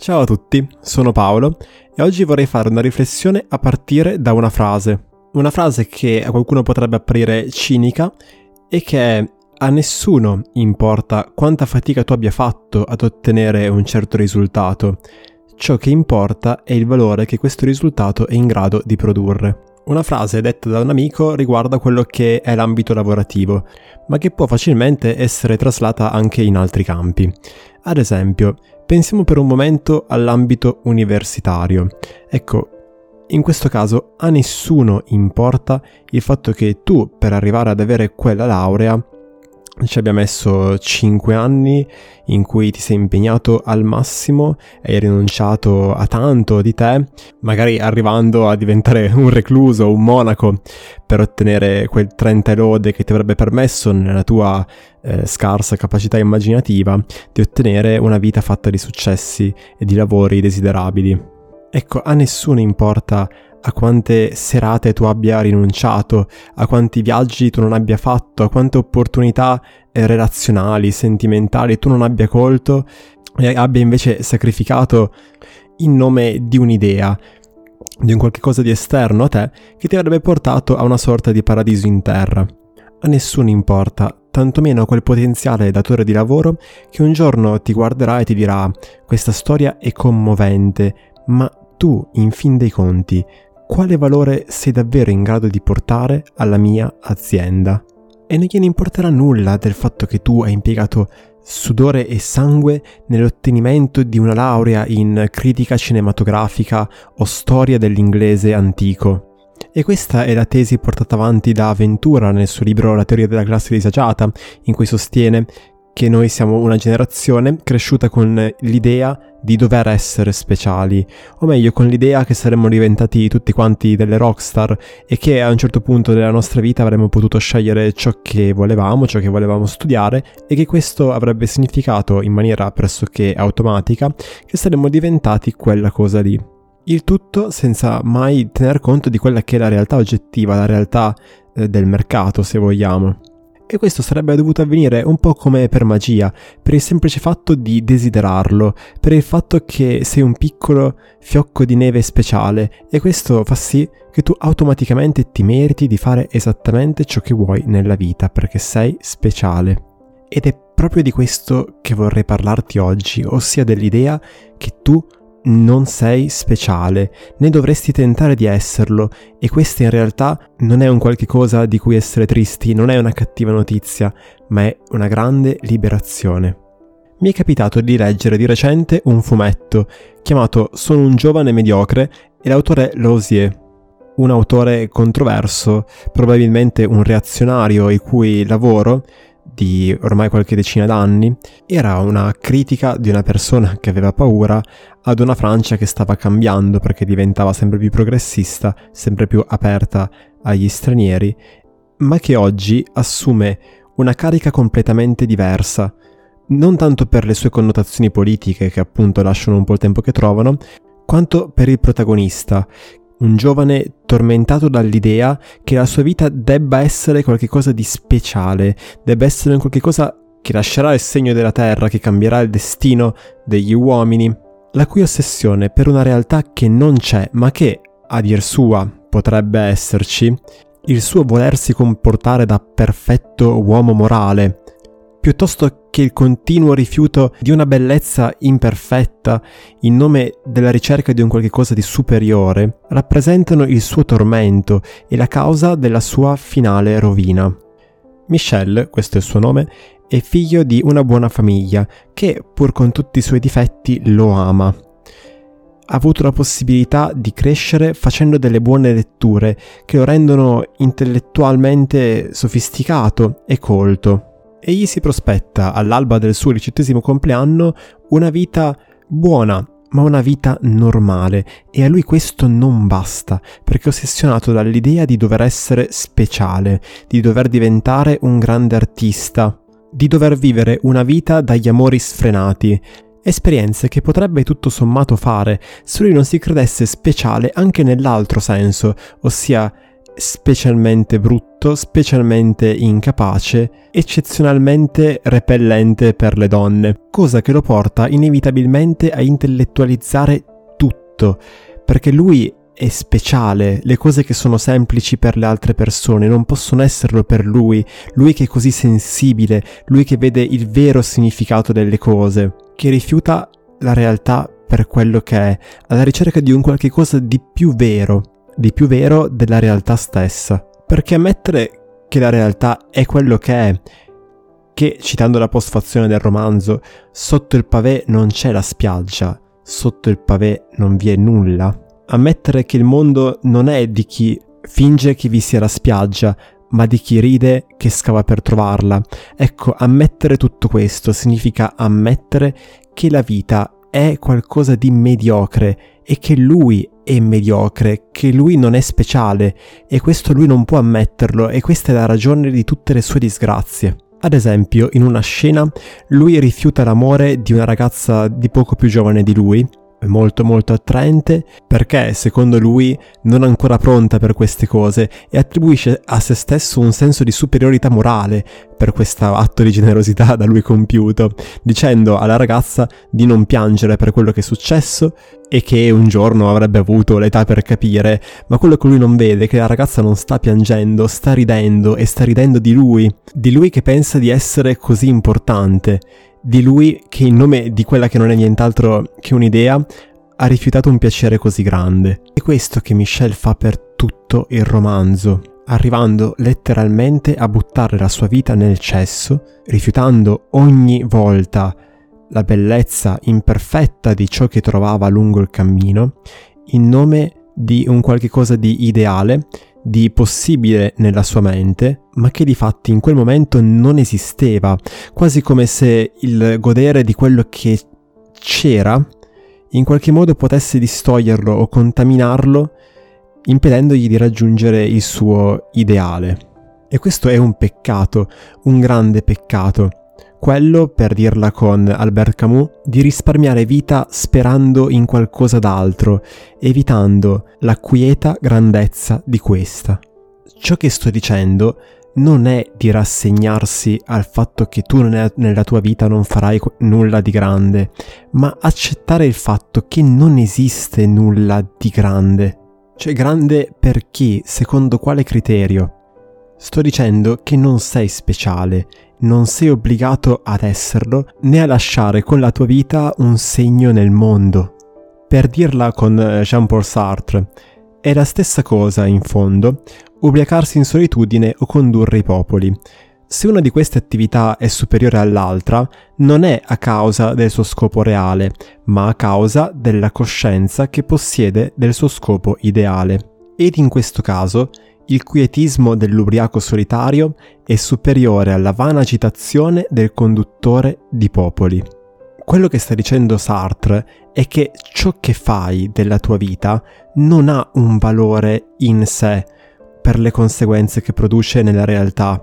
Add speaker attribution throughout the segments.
Speaker 1: Ciao a tutti, sono Paolo e oggi vorrei fare una riflessione a partire da una frase. Una frase che a qualcuno potrebbe apparire cinica e che è a nessuno importa quanta fatica tu abbia fatto ad ottenere un certo risultato. Ciò che importa è il valore che questo risultato è in grado di produrre. Una frase detta da un amico riguarda quello che è l'ambito lavorativo, ma che può facilmente essere traslata anche in altri campi. Ad esempio, pensiamo per un momento all'ambito universitario. Ecco, in questo caso a nessuno importa il fatto che tu, per arrivare ad avere quella laurea, ci abbia messo 5 anni in cui ti sei impegnato al massimo e hai rinunciato a tanto di te, magari arrivando a diventare un recluso, un monaco, per ottenere quel 30 lode che ti avrebbe permesso, nella tua eh, scarsa capacità immaginativa, di ottenere una vita fatta di successi e di lavori desiderabili. Ecco, a nessuno importa a quante serate tu abbia rinunciato, a quanti viaggi tu non abbia fatto, a quante opportunità relazionali, sentimentali tu non abbia colto e abbia invece sacrificato in nome di un'idea, di un qualche cosa di esterno a te che ti avrebbe portato a una sorta di paradiso in terra. A nessuno importa, tantomeno a quel potenziale datore di lavoro che un giorno ti guarderà e ti dirà questa storia è commovente, ma tu, in fin dei conti, quale valore sei davvero in grado di portare alla mia azienda. E non gliene importerà nulla del fatto che tu hai impiegato sudore e sangue nell'ottenimento di una laurea in critica cinematografica o storia dell'inglese antico. E questa è la tesi portata avanti da Ventura nel suo libro La teoria della classe disagiata, in cui sostiene che noi siamo una generazione cresciuta con l'idea di dover essere speciali, o meglio con l'idea che saremmo diventati tutti quanti delle rockstar e che a un certo punto della nostra vita avremmo potuto scegliere ciò che volevamo, ciò che volevamo studiare e che questo avrebbe significato in maniera pressoché automatica che saremmo diventati quella cosa lì. Il tutto senza mai tener conto di quella che è la realtà oggettiva, la realtà eh, del mercato, se vogliamo e questo sarebbe dovuto avvenire un po' come per magia, per il semplice fatto di desiderarlo, per il fatto che sei un piccolo fiocco di neve speciale e questo fa sì che tu automaticamente ti meriti di fare esattamente ciò che vuoi nella vita perché sei speciale. Ed è proprio di questo che vorrei parlarti oggi, ossia dell'idea che tu non sei speciale, né dovresti tentare di esserlo, e questa in realtà non è un qualche cosa di cui essere tristi, non è una cattiva notizia, ma è una grande liberazione. Mi è capitato di leggere di recente un fumetto chiamato Sono un giovane mediocre e l'autore è Lausier, un autore controverso, probabilmente un reazionario il cui lavoro di ormai qualche decina d'anni, era una critica di una persona che aveva paura ad una Francia che stava cambiando perché diventava sempre più progressista, sempre più aperta agli stranieri, ma che oggi assume una carica completamente diversa, non tanto per le sue connotazioni politiche che appunto lasciano un po' il tempo che trovano, quanto per il protagonista, un giovane tormentato dall'idea che la sua vita debba essere qualcosa di speciale, debba essere qualcosa che lascerà il segno della terra, che cambierà il destino degli uomini, la cui ossessione per una realtà che non c'è, ma che, a dir sua, potrebbe esserci, il suo volersi comportare da perfetto uomo morale, piuttosto che il continuo rifiuto di una bellezza imperfetta in nome della ricerca di un qualche cosa di superiore, rappresentano il suo tormento e la causa della sua finale rovina. Michel, questo è il suo nome, è figlio di una buona famiglia che, pur con tutti i suoi difetti, lo ama. Ha avuto la possibilità di crescere facendo delle buone letture che lo rendono intellettualmente sofisticato e colto egli si prospetta, all'alba del suo diciottesimo compleanno, una vita buona, ma una vita normale e a lui questo non basta, perché è ossessionato dall'idea di dover essere speciale, di dover diventare un grande artista, di dover vivere una vita dagli amori sfrenati, esperienze che potrebbe tutto sommato fare se lui non si credesse speciale anche nell'altro senso, ossia specialmente brutto, specialmente incapace, eccezionalmente repellente per le donne, cosa che lo porta inevitabilmente a intellettualizzare tutto, perché lui è speciale, le cose che sono semplici per le altre persone non possono esserlo per lui, lui che è così sensibile, lui che vede il vero significato delle cose, che rifiuta la realtà per quello che è, alla ricerca di un qualche cosa di più vero, di più vero della realtà stessa. Perché ammettere che la realtà è quello che è, che, citando la postfazione del romanzo, sotto il pavé non c'è la spiaggia, sotto il pavé non vi è nulla, ammettere che il mondo non è di chi finge che vi sia la spiaggia, ma di chi ride che scava per trovarla. Ecco, ammettere tutto questo significa ammettere che la vita è qualcosa di mediocre e che lui è mediocre, che lui non è speciale e questo lui non può ammetterlo e questa è la ragione di tutte le sue disgrazie. Ad esempio, in una scena lui rifiuta l'amore di una ragazza di poco più giovane di lui molto molto attraente perché secondo lui non è ancora pronta per queste cose e attribuisce a se stesso un senso di superiorità morale per questo atto di generosità da lui compiuto, dicendo alla ragazza di non piangere per quello che è successo e che un giorno avrebbe avuto l'età per capire, ma quello che lui non vede è che la ragazza non sta piangendo, sta ridendo e sta ridendo di lui, di lui che pensa di essere così importante di lui che in nome di quella che non è nient'altro che un'idea ha rifiutato un piacere così grande. È questo che Michel fa per tutto il romanzo, arrivando letteralmente a buttare la sua vita nel cesso, rifiutando ogni volta la bellezza imperfetta di ciò che trovava lungo il cammino, in nome di un qualche cosa di ideale di possibile nella sua mente, ma che di fatti in quel momento non esisteva, quasi come se il godere di quello che c'era in qualche modo potesse distoglierlo o contaminarlo, impedendogli di raggiungere il suo ideale. E questo è un peccato, un grande peccato, quello, per dirla con Albert Camus, di risparmiare vita sperando in qualcosa d'altro, evitando la quieta grandezza di questa. Ciò che sto dicendo non è di rassegnarsi al fatto che tu nella tua vita non farai nulla di grande, ma accettare il fatto che non esiste nulla di grande. Cioè grande per chi, secondo quale criterio? Sto dicendo che non sei speciale non sei obbligato ad esserlo né a lasciare con la tua vita un segno nel mondo. Per dirla con eh, Jean-Paul Sartre, è la stessa cosa, in fondo, ubriacarsi in solitudine o condurre i popoli. Se una di queste attività è superiore all'altra, non è a causa del suo scopo reale, ma a causa della coscienza che possiede del suo scopo ideale. Ed in questo caso, il quietismo dell'ubriaco solitario è superiore alla vana agitazione del conduttore di popoli. Quello che sta dicendo Sartre è che ciò che fai della tua vita non ha un valore in sé per le conseguenze che produce nella realtà,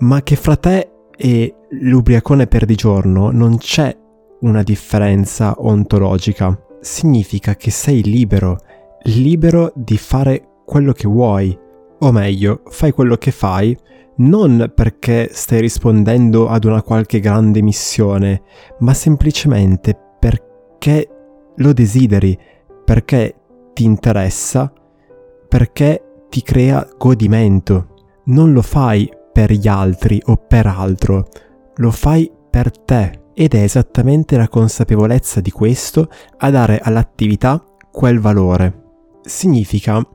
Speaker 1: ma che fra te e l'ubriacone perdigiorno non c'è una differenza ontologica. Significa che sei libero, libero di fare quello che vuoi, o meglio, fai quello che fai non perché stai rispondendo ad una qualche grande missione, ma semplicemente perché lo desideri, perché ti interessa, perché ti crea godimento. Non lo fai per gli altri o per altro, lo fai per te. Ed è esattamente la consapevolezza di questo a dare all'attività quel valore. Significa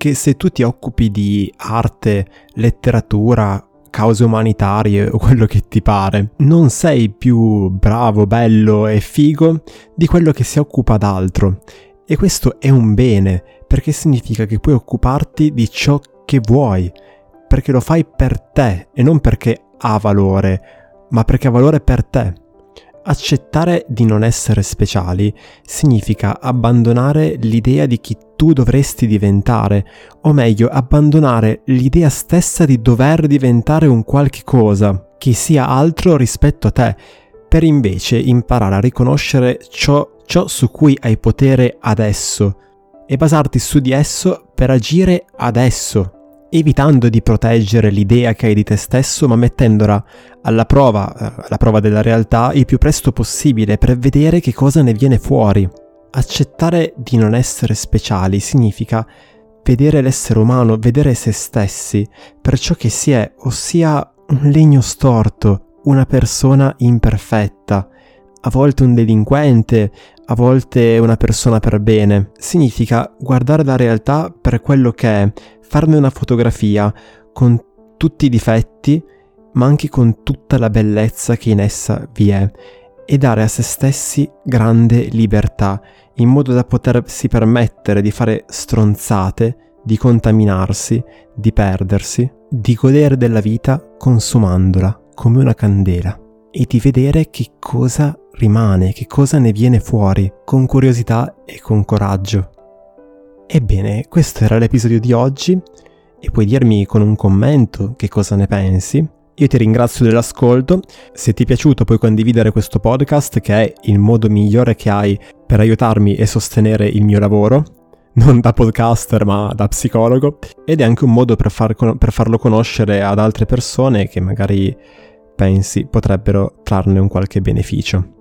Speaker 1: che se tu ti occupi di arte, letteratura, cause umanitarie o quello che ti pare, non sei più bravo, bello e figo di quello che si occupa d'altro. E questo è un bene, perché significa che puoi occuparti di ciò che vuoi, perché lo fai per te e non perché ha valore, ma perché ha valore per te. Accettare di non essere speciali significa abbandonare l'idea di chi tu dovresti diventare, o meglio, abbandonare l'idea stessa di dover diventare un qualche cosa, che sia altro rispetto a te, per invece imparare a riconoscere ciò, ciò su cui hai potere adesso e basarti su di esso per agire adesso evitando di proteggere l'idea che hai di te stesso, ma mettendola alla prova, eh, alla prova della realtà il più presto possibile per vedere che cosa ne viene fuori. Accettare di non essere speciali significa vedere l'essere umano, vedere se stessi per ciò che si è, ossia un legno storto, una persona imperfetta, a volte un delinquente, a volte una persona per bene. Significa guardare la realtà per quello che è, farne una fotografia con tutti i difetti, ma anche con tutta la bellezza che in essa vi è, e dare a se stessi grande libertà, in modo da potersi permettere di fare stronzate, di contaminarsi, di perdersi, di godere della vita consumandola come una candela e di vedere che cosa rimane, che cosa ne viene fuori, con curiosità e con coraggio. Ebbene, questo era l'episodio di oggi e puoi dirmi con un commento che cosa ne pensi. Io ti ringrazio dell'ascolto, se ti è piaciuto puoi condividere questo podcast che è il modo migliore che hai per aiutarmi e sostenere il mio lavoro, non da podcaster ma da psicologo, ed è anche un modo per, far, per farlo conoscere ad altre persone che magari pensi potrebbero trarne un qualche beneficio.